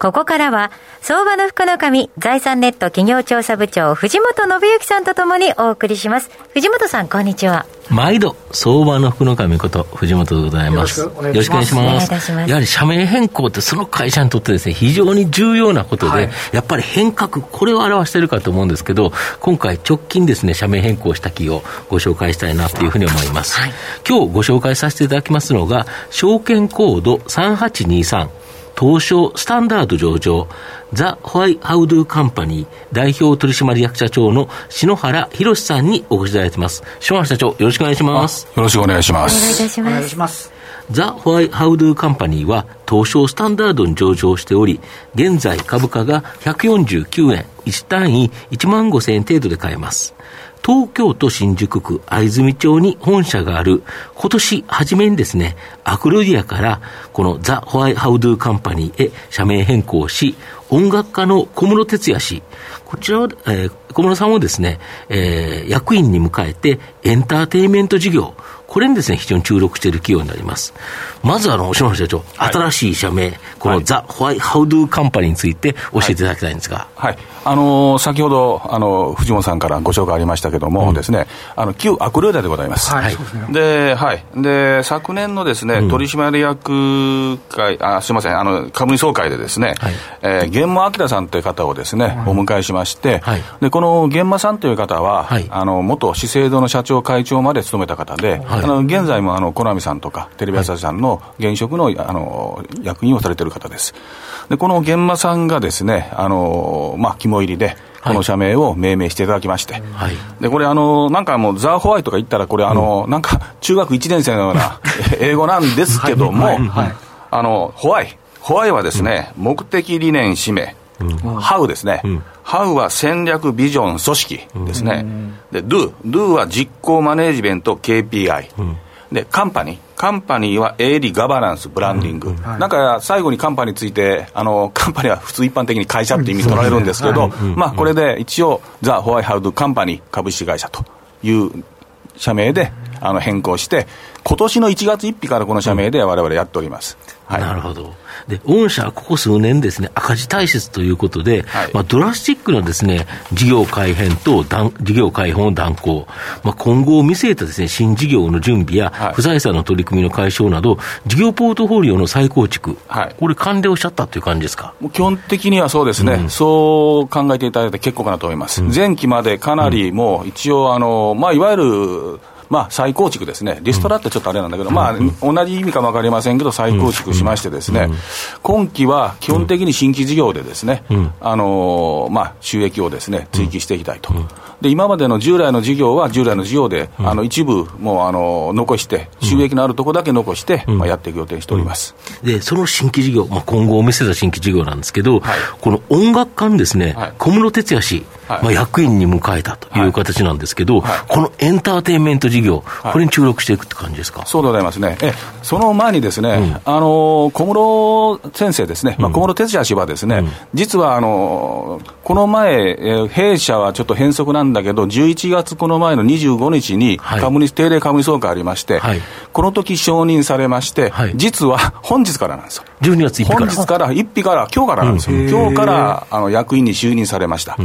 ここからは相場の福の神財産ネット企業調査部長藤本信之さんとともにお送りします。藤本さんこんにちは。毎度相場の福の神こと藤本でございます。よろしくお願いします。やはり社名変更ってその会社にとってですね非常に重要なことで、はい、やっぱり変革これを表しているかと思うんですけど今回直近ですね社名変更した企業ご紹介したいなというふうに思います、はい、今日ご紹介させていただきますのが証券コード3823東証スタンダード上場、ザ・ホワイ・ハウドゥ・カンパニー代表取締役社長の篠原博さんにお越しいただいています。篠原社長、よろしくお願いします。よろしくお願いします。お願いいたします。お願いします。ザ・ホワイ・ハウドゥ・カンパニーは東証スタンダードに上場しており、現在株価が149円、1単位1万5千円程度で買えます。東京都新宿区藍住町に本社がある、今年初めにですね、アクロディアからこのザ・ホワイ・ハウドゥ・カンパニーへ社名変更し、音楽家の小室哲也氏、こちらは、えー、小室さんをですね、えー、役員に迎えてエンターテインメント事業、これにですね、非常に注力している企業になります。まず、あの、篠原社長、はい、新しい社名、このザ・ホワイ・ハウドゥ・カンパニーについて教えていただきたいんですが。はい。はい、あのー、先ほど、あの、藤本さんからご紹介ありましたけども、うん、ですね、あの、旧アクルーダでございます。はい。で、はい。で、昨年のですね、うん、取締役会、あ、すみません、あの、株主総会でですね、はい、えー、玄馬明さんという方をですね、お迎えしまして、はい、で、この玄馬さんという方は、はい、あの、元資生堂の社長会長まで務めた方で、はいあの現在もあのコナミさんとか、テレビ朝日さんの現職のあの役員をされている方です。でこの玄馬さんがですね、あのまあ、肝入りで、この社名を命名していただきまして、はい、でこれあの、なんかもう、ザ・ホワイトが言ったら、これあの、うん、なんか中学1年生のような 英語なんですけども、あのホワイ、ホワイはですね、うん、目的、理念、使命、うん、ハウですね、ハウは戦略、ビジョン、組織ですね。で、ドゥ、ドゥは実行マネージメント、KPI。で、カンパニー。カンパニーは営利、ガバナンス、ブランディング。なん。か最後にカンパニーについて、あの、カンパニーは普通一般的に会社って意味取られるんですけど、まあこれで一応、ザ・ホワイハウド・カンパニー株式会社という社名であの変更して、今年の1月1日からこの社名でわれわれやっております。はい、なるほど。で、御社はここ数年ですね、赤字体質ということで、はい、まあ、ドラスティックなですね、事業改変と事業改変を断行、まあ、今後を見据えたですね、新事業の準備や、不財産の取り組みの解消など、事業ポートフォリオの再構築、はい、これ完了しちゃったという感じですか？基本的にはそうですね、うん、そう考えていただいて結構かなと思います。うん、前期までかなりもう一応、あの、まあ、いわゆる、まあ、再構築ですね、リストラってちょっとあれなんだけど、まあ、同じ意味かも分かりませんけど、再構築しましてですね、今期は基本的に新規事業でですね、あのまあ、収益をですね、追記していきたいと。で、今までの従来の事業は従来の事業で、あの、一部もう、あの、残して、収益のあるところだけ残して、まあ、やっていく予定しております。で、その新規事業、まあ、今後を見せた新規事業なんですけど、この音楽家にですね、小室哲哉氏、まあ、役員に迎えたという形なんですけど、このエンターテインメント事業、これに注力していくって感じですか、そうでございますね。えその前にですね、あの小室先生ですね、まあ、小室哲哉氏はですね、実はあのこの前、え弊社はちょっと変則なんだけど、11月この前の25日に株主、定例株主総会ありまして、この時承認されまして、実は本日からなんですよ。12月1日から。本日から、1日から、今日からなんですよ。今日からあの役員に就任されました。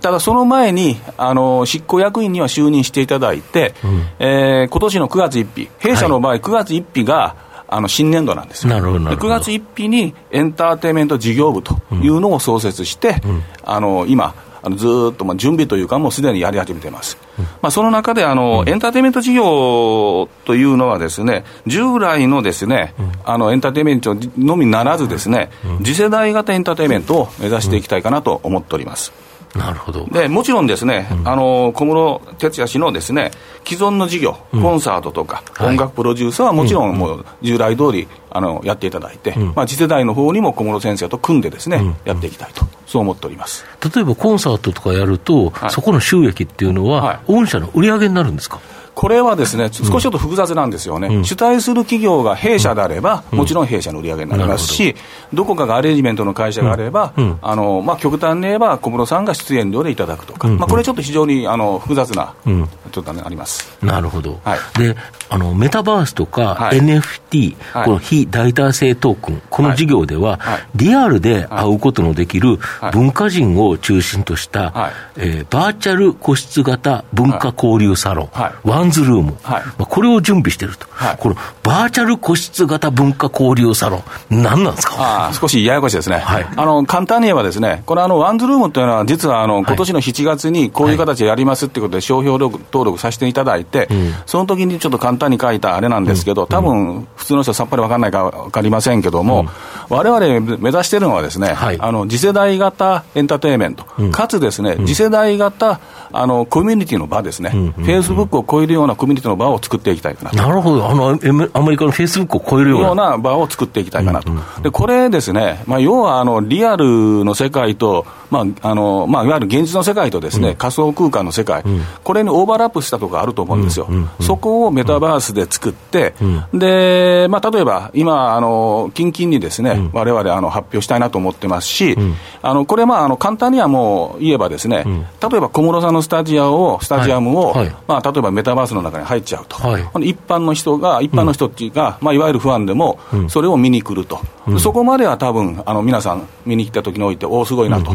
ただその前に、あの、執行役員には就任していただいて、うん、えー、今年の9月1日、弊社の場合、9月1日が、あの新年度なんですよ。なるほど9月1日にエンターテインメント事業部というのを創設して、うん、あの今、あのずっとまあ準備というか、もうすでにやり始めてます。うん、まあ、その中であの、うん、エンターテインメント事業というのはですね、従来のですね、うん、あのエンターテインメントのみならずですね、次世代型エンターテインメントを目指していきたいかなと思っております。なるほど。でもちろんですね、うん、あの小室哲哉氏のですね既存の事業、コンサートとか、音楽プロデュースはもちろんもう従来通りありやっていただいて、まあ、次世代の方にも小室先生と組んでですね、やっていきたいと、そう思っております。例えばコンサートとかやると、はい、そこの収益っていうのは、はい、御社の売り上げになるんですか？これはですね、少しちょっと複雑なんですよね、うん、主体する企業が弊社であれば、うん、もちろん弊社の売り上げになりますし、ど。こかがアレンジメントの会社があれば、あのまあ、極端に言えば、小室さんが出演料でいただくとか、まあ、これちょっと非常にあの複雑な、ちょっと、ね、あります。なるほど、はい、であのメタバースとか、はい、NFT、はい、この非代替性トークン、この事業では、リアルで会うことのできる文化人を中心とした、えー、バーチャル個室型文化交流サロン、ワンズルーム、まあ、これを準備してると、このバーチャル個室型文化交流サロン、何なんですか？あ少しややこしいですね、あの簡単に言えばですね、これあの、ワンズルームというのは、実はあの今年の7月にこういう形でやりますっていうことで、商標登録させていただいて、その時にちょっと簡単に書いたあれなんですけど、多分普通の人さっぱり分かんないか分かりませんけども、われわれ目指しているのはですね、はい、あの次世代型エンターテインメント、うん、かつですね、次世代型あのコミュニティの場ですね、フェイスブックを超えるようなコミュニティの場を作っていきたいかななるほど、あのアメリカのフェイスブックを超えるような。場を作っていきたいかなと、でこれですね、まあ、要はあのリアルの世界と、まああのまあ、いわゆる現実の世界とですね、うん、仮想空間の世界、うん、これにオーバーラップしたところがあると思うんですよ、そこをメタバースで作って、でまあ、例えば今、あの近々にですね、われわれ発表したいなと思ってますし、あのこれ、まあ、あの簡単にはもう言えばですね、例えば小室さんのスタジアをスタジアムを、はい。はい、まあ、例えばメタバースの中に入っちゃうと、はい、一般の人が、一般の人が、まあ、いわゆるファンでも、それを見に来ると、そこまでは多分あの皆さん、見に来た時において、おお、すごいなと、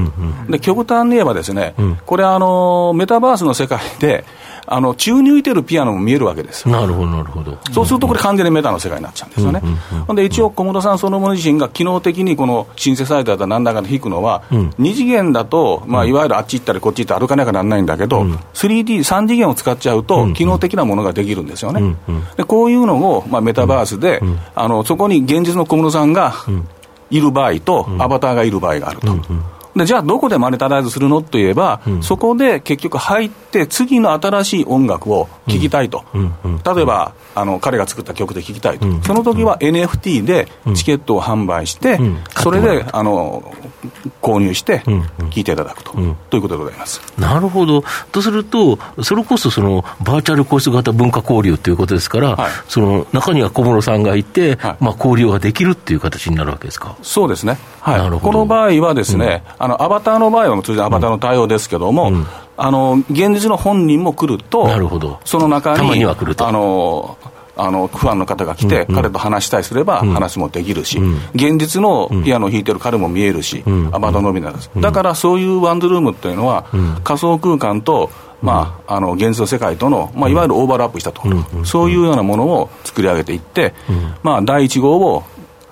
で極端に言えばですね、これあの、メタバースの世界で、あの宙に浮いてるピアノも見えるわけですなるほど、なるほど。そうすると、これ、完全にメタの世界になっちゃうんですよね。ほんで、一応、小室さんそのもの自身が機能的にこのシンセサイザーだなんだかで弾くのは、うん、2次元だと、まあ、いわゆるあっち行ったりこっち行ったり歩かなきゃならないんだけど、うん、3D、3次元を使っちゃうと、機能的なものができるんですよね。でこういうのを、まあ、メタバースで、あのそこに現実の小室さんがいる場合と、アバターがいる場合があると。でじゃあ、どこでマネタライズするの？といえば、うん、そこで結局入って、次の新しい音楽を聴きたいと、例えばあの彼が作った曲で聴きたいと、その時は NFT でチケットを販売して、それであの購入して聴いていただくと,、ということでございます。なるほど、とすると、それこそそのバーチャル個室型文化交流ということですから、はい、その中には小室さんがいて、はい、まあ、交流ができるっていう形になるわけですか？そうですね、はい、この場合はですね、うんあのアバターの場合は通常アバターの対応ですけども、うん、あの現実の本人も来ると、なるほど。その中に、には来ると。あのあのファンの方が来て、彼と話したいすれば話もできるし、現実のピアノを弾いてる彼も見えるし、アバターのみなんです、だからそういうワンドルームっていうのは、仮想空間とまあ、あの現実の世界との、まあ、いわゆるオーバーラップしたところ、そういうようなものを作り上げていって、まあ、第1号を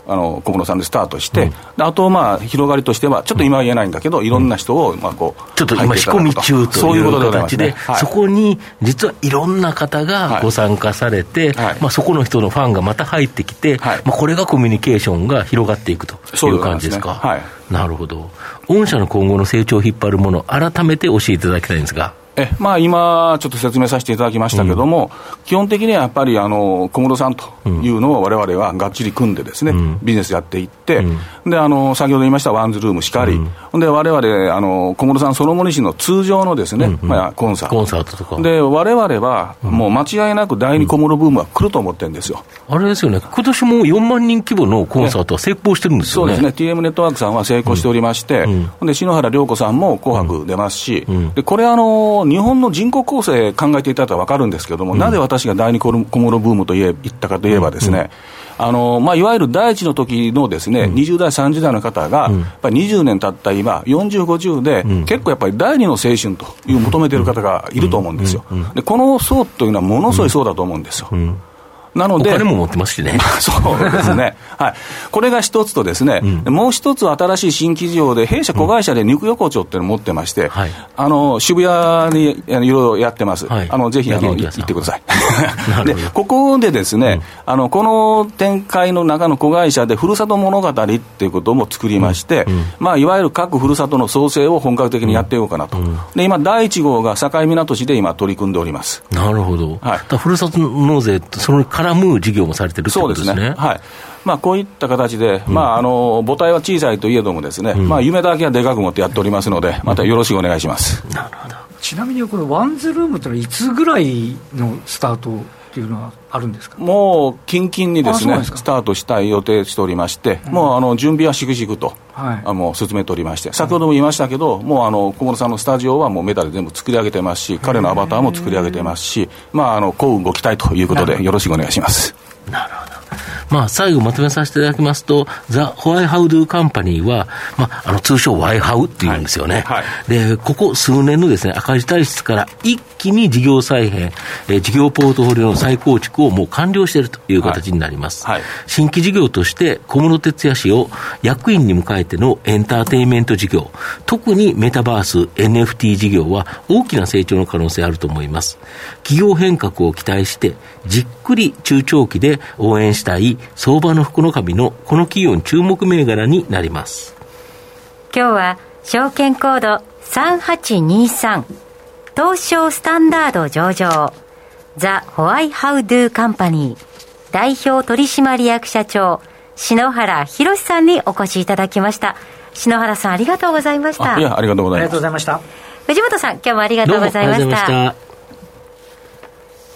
あの小室さんでスタートして、うん、あとまあ広がりとしては、ちょっと今は言えないんだけど、いろんな人をまあこうちょっと今、仕込み中という形で、そこに実はいろんな方がご参加されて、はい。まあ、そこの人のファンがまた入ってきて、はい、まあ、これがコミュニケーションが広がっていくという感じですか？なるほど。御社の今後の成長を引っ張るもの、改めて教えていただきたいんですが。えまあ、今、ちょっと説明させていただきましたけども、うん、基本的にはやっぱりあの小室さんというのをわれわれはがっちり組んでですね、うん、ビジネスやっていって、うん、であの先ほど言いましたワンズルームしかり、うん、でわれわれあの小室さんそのもの自身の通常のですね、まあ、コンサート。コンサートとか。で、われわれはもう間違いなく第二小室ブームは来ると思ってるんですよ。あれですよね、今年も4万人規模のコンサートは成功してるんですよね。そうですね、TM ネットワークさんは成功しておりまして、で篠原涼子さんも紅白出ますし、でこれあの、日本の人口構成考えていただいたら分かるんですけれども、うん、なぜ私が第二小室ブームと言ったかといえばですね、あのまあ、いわゆる第一の時のですね、うん、20代、30代の方が、やっぱり20年経った今、40、50で、結構やっぱり第二の青春という求めている方がいると思うんですよ。でこの層というのはものすごい層だと思うんですよ。なので、お金も持ってますしね。そうですね。はい。これが一つとですね、うん、もう一つ新しい新規事業で、弊社子会社で肉横丁っていうのを持ってまして、はい、あの、渋谷にいろいろやってます。はい、あの、ぜひ、あの、行ってください。で、ここでですね、うん、あの、この展開の中の子会社で、ふるさと物語っていうことも作りまして、うん、まあ、いわゆる各ふるさとの創生を本格的にやっていこうかなと。で、今、第1号が境港市で今取り組んでおります。なるほど。はい。ふるさと納税それから絡む事業もされてるってことですね。そうですね。はい。まあ、こういった形で、うん、まあ、あの母体は小さいといえどもですね、うん、まあ、夢だけはでかく持ってやっておりますので、またよろしくお願いします。なるほど。ちなみにこのワンズルームってのはいつぐらいのスタートっていうのはあるんですか？もう近々にですねスタートしたい予定しておりまして、うん、もうあの準備はしぐしぐと、はい、あもう進めておりまして、先ほども言いましたけど、もうあの小室さんのスタジオはもうメタで全部作り上げてますし、彼のアバターも作り上げてますし、まあ、あの幸運ご期待ということで、よろしくお願いします。なるほどまあ、最後まとめさせていただきますと、ザ・ホワイハウドゥカンパニーは、まあ、あの、通称ワイハウっていうんですよね。はいはい、で、ここ数年のですね、赤字体質から一気に事業再編、えー、事業ポートフォリオの再構築をもう完了しているという形になります。はい、新規事業として、小室哲也氏を役員に迎えてのエンターテインメント事業、特にメタバース、NFT 事業は大きな成長の可能性あると思います。企業変革を期待して、じっくり中長期で応援したい相場の福の神のこの企業に注目銘柄になります。今日は証券コード3823東証スタンダード上場ザ・ホワイハウドゥカンパニー代表取締役社長篠原博さんにお越しいただきました。篠原さんありがとうございました。いやありがとうございます。ありがとうございました。藤本さん今日もありがとうございました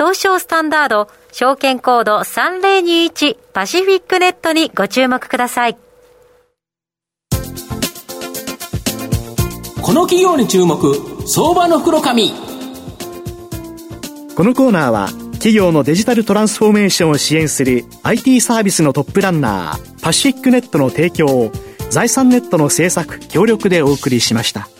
東証スタンダード証券コード3021パシフィックネットにご注目ください。この企業に注目、相場の袋紙。このコーナーは、企業のデジタルトランスフォーメーションを支援する IT サービスのトップランナー、パシフィックネットの提供を、財産ネットの制作、協力でお送りしました。